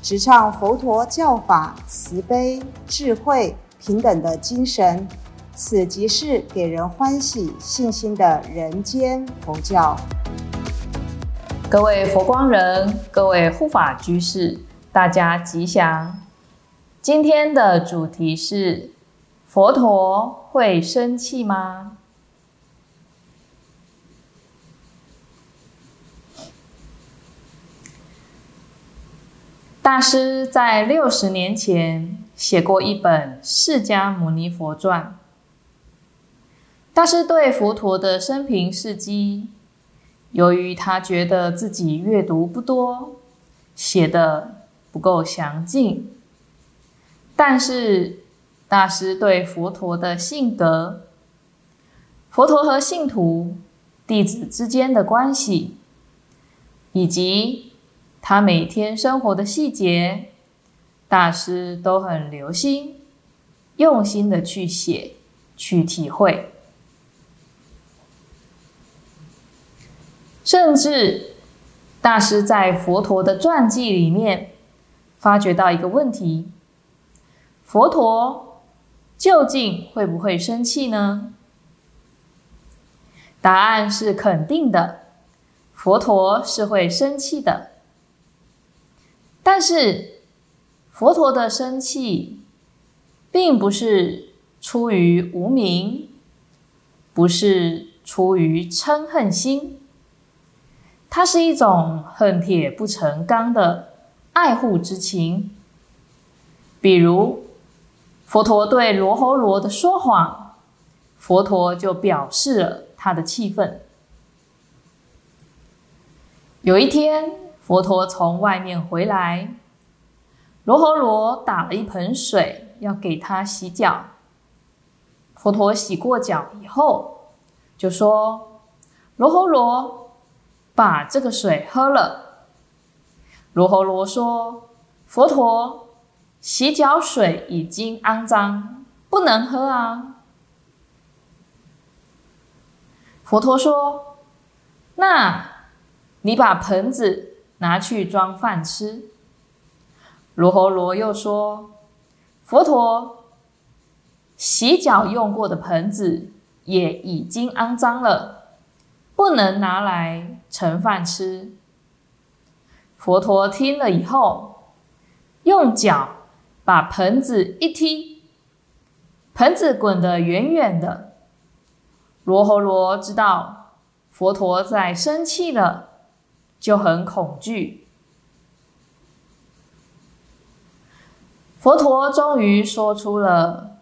直唱佛陀教法慈悲、智慧、平等的精神，此即是给人欢喜、信心的人间佛教。各位佛光人，各位护法居士，大家吉祥。今天的主题是：佛陀会生气吗？大师在六十年前写过一本《释迦牟尼佛传》。大师对佛陀的生平事迹，由于他觉得自己阅读不多，写的不够详尽。但是，大师对佛陀的性格、佛陀和信徒、弟子之间的关系，以及他每天生活的细节，大师都很留心、用心的去写、去体会。甚至，大师在佛陀的传记里面发觉到一个问题：佛陀究竟会不会生气呢？答案是肯定的，佛陀是会生气的。但是，佛陀的生气，并不是出于无名，不是出于嗔恨心，它是一种恨铁不成钢的爱护之情。比如，佛陀对罗侯罗的说谎，佛陀就表示了他的气愤。有一天。佛陀从外面回来，罗侯罗打了一盆水要给他洗脚。佛陀洗过脚以后，就说：“罗侯罗，把这个水喝了。”罗侯罗说：“佛陀，洗脚水已经肮脏，不能喝啊。”佛陀说：“那你把盆子。”拿去装饭吃。罗侯罗又说：“佛陀洗脚用过的盆子也已经肮脏了，不能拿来盛饭吃。”佛陀听了以后，用脚把盆子一踢，盆子滚得远远的。罗侯罗知道佛陀在生气了。就很恐惧。佛陀终于说出了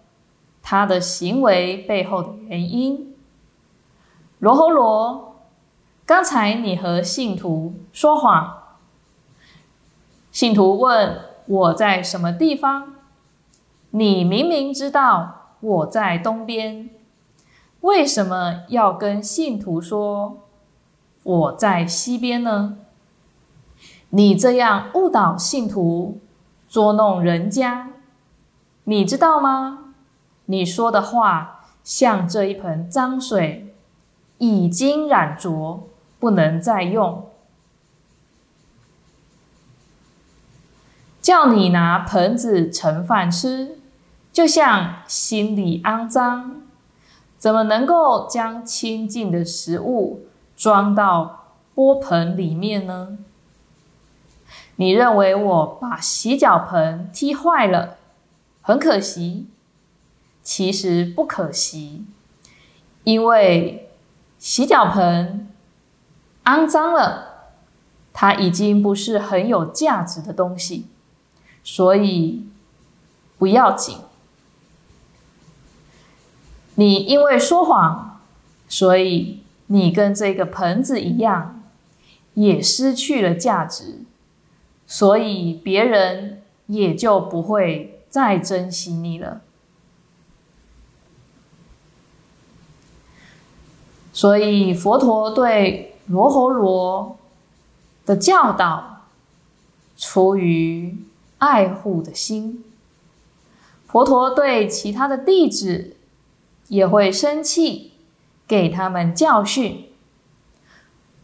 他的行为背后的原因。罗侯罗，刚才你和信徒说谎。信徒问我在什么地方，你明明知道我在东边，为什么要跟信徒说？我在西边呢。你这样误导信徒，捉弄人家，你知道吗？你说的话像这一盆脏水，已经染浊，不能再用。叫你拿盆子盛饭吃，就像心里肮脏，怎么能够将清净的食物？装到钵盆里面呢？你认为我把洗脚盆踢坏了，很可惜。其实不可惜，因为洗脚盆肮脏了，它已经不是很有价值的东西，所以不要紧。你因为说谎，所以。你跟这个盆子一样，也失去了价值，所以别人也就不会再珍惜你了。所以佛陀对罗侯罗的教导，出于爱护的心。佛陀对其他的弟子也会生气，给他们教训。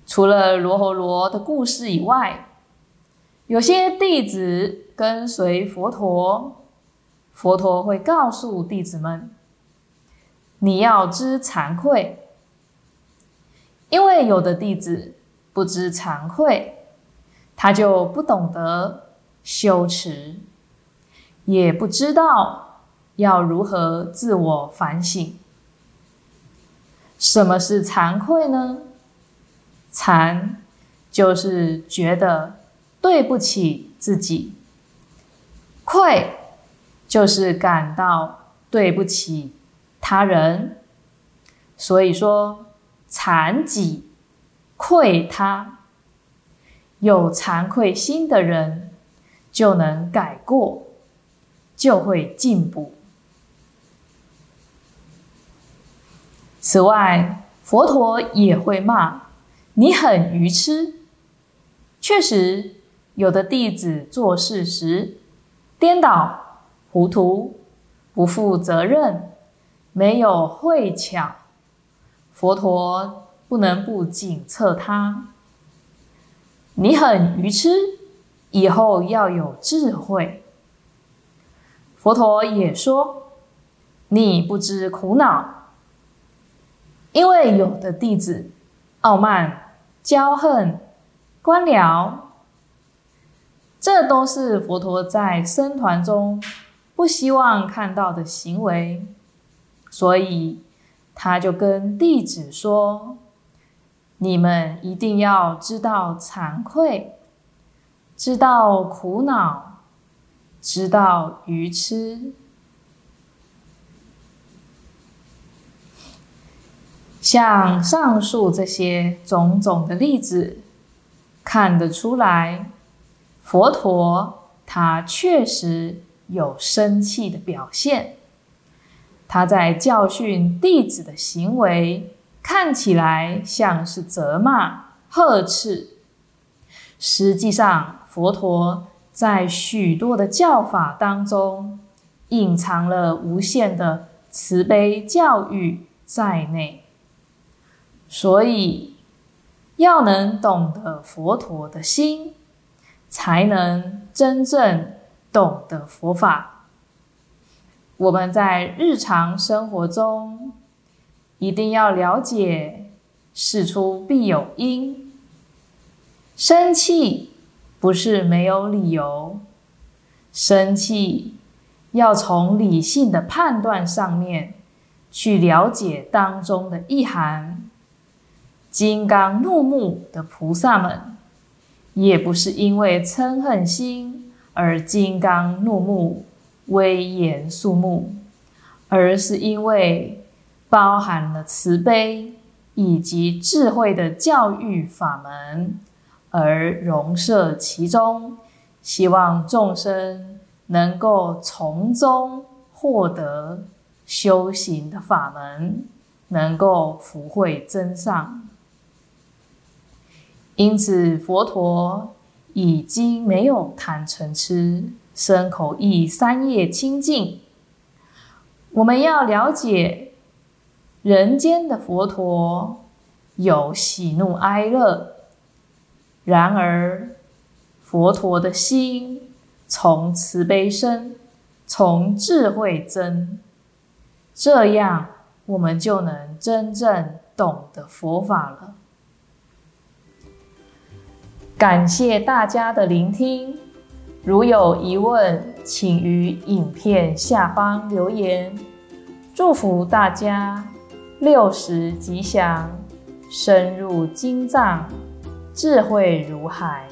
除了罗侯罗的故事以外，有些弟子跟随佛陀，佛陀会告诉弟子们：“你要知惭愧。”因为有的弟子不知惭愧，他就不懂得羞耻，也不知道要如何自我反省。什么是惭愧呢？惭就是觉得对不起自己，愧就是感到对不起他人。所以说。惭己，愧他。有惭愧心的人，就能改过，就会进步。此外，佛陀也会骂你很愚痴。确实，有的弟子做事时颠倒、糊涂、不负责任，没有慧巧。佛陀不能不警策他：你很愚痴，以后要有智慧。佛陀也说：你不知苦恼，因为有的弟子傲慢、骄横、官僚，这都是佛陀在僧团中不希望看到的行为，所以。他就跟弟子说：“你们一定要知道惭愧，知道苦恼，知道愚痴。像上述这些种种的例子，看得出来，佛陀他确实有生气的表现。”他在教训弟子的行为看起来像是责骂、呵斥，实际上，佛陀在许多的教法当中隐藏了无限的慈悲教育在内。所以，要能懂得佛陀的心，才能真正懂得佛法。我们在日常生活中一定要了解“事出必有因”，生气不是没有理由，生气要从理性的判断上面去了解当中的意涵。金刚怒目的菩萨们，也不是因为嗔恨心而金刚怒目。威严肃穆，而是因为包含了慈悲以及智慧的教育法门，而融摄其中，希望众生能够从中获得修行的法门，能够福慧增上。因此，佛陀已经没有贪嗔痴。身口意三业清净，我们要了解人间的佛陀有喜怒哀乐，然而佛陀的心从慈悲生，从智慧增，这样我们就能真正懂得佛法了。感谢大家的聆听。如有疑问，请于影片下方留言。祝福大家六十吉祥，深入经藏，智慧如海。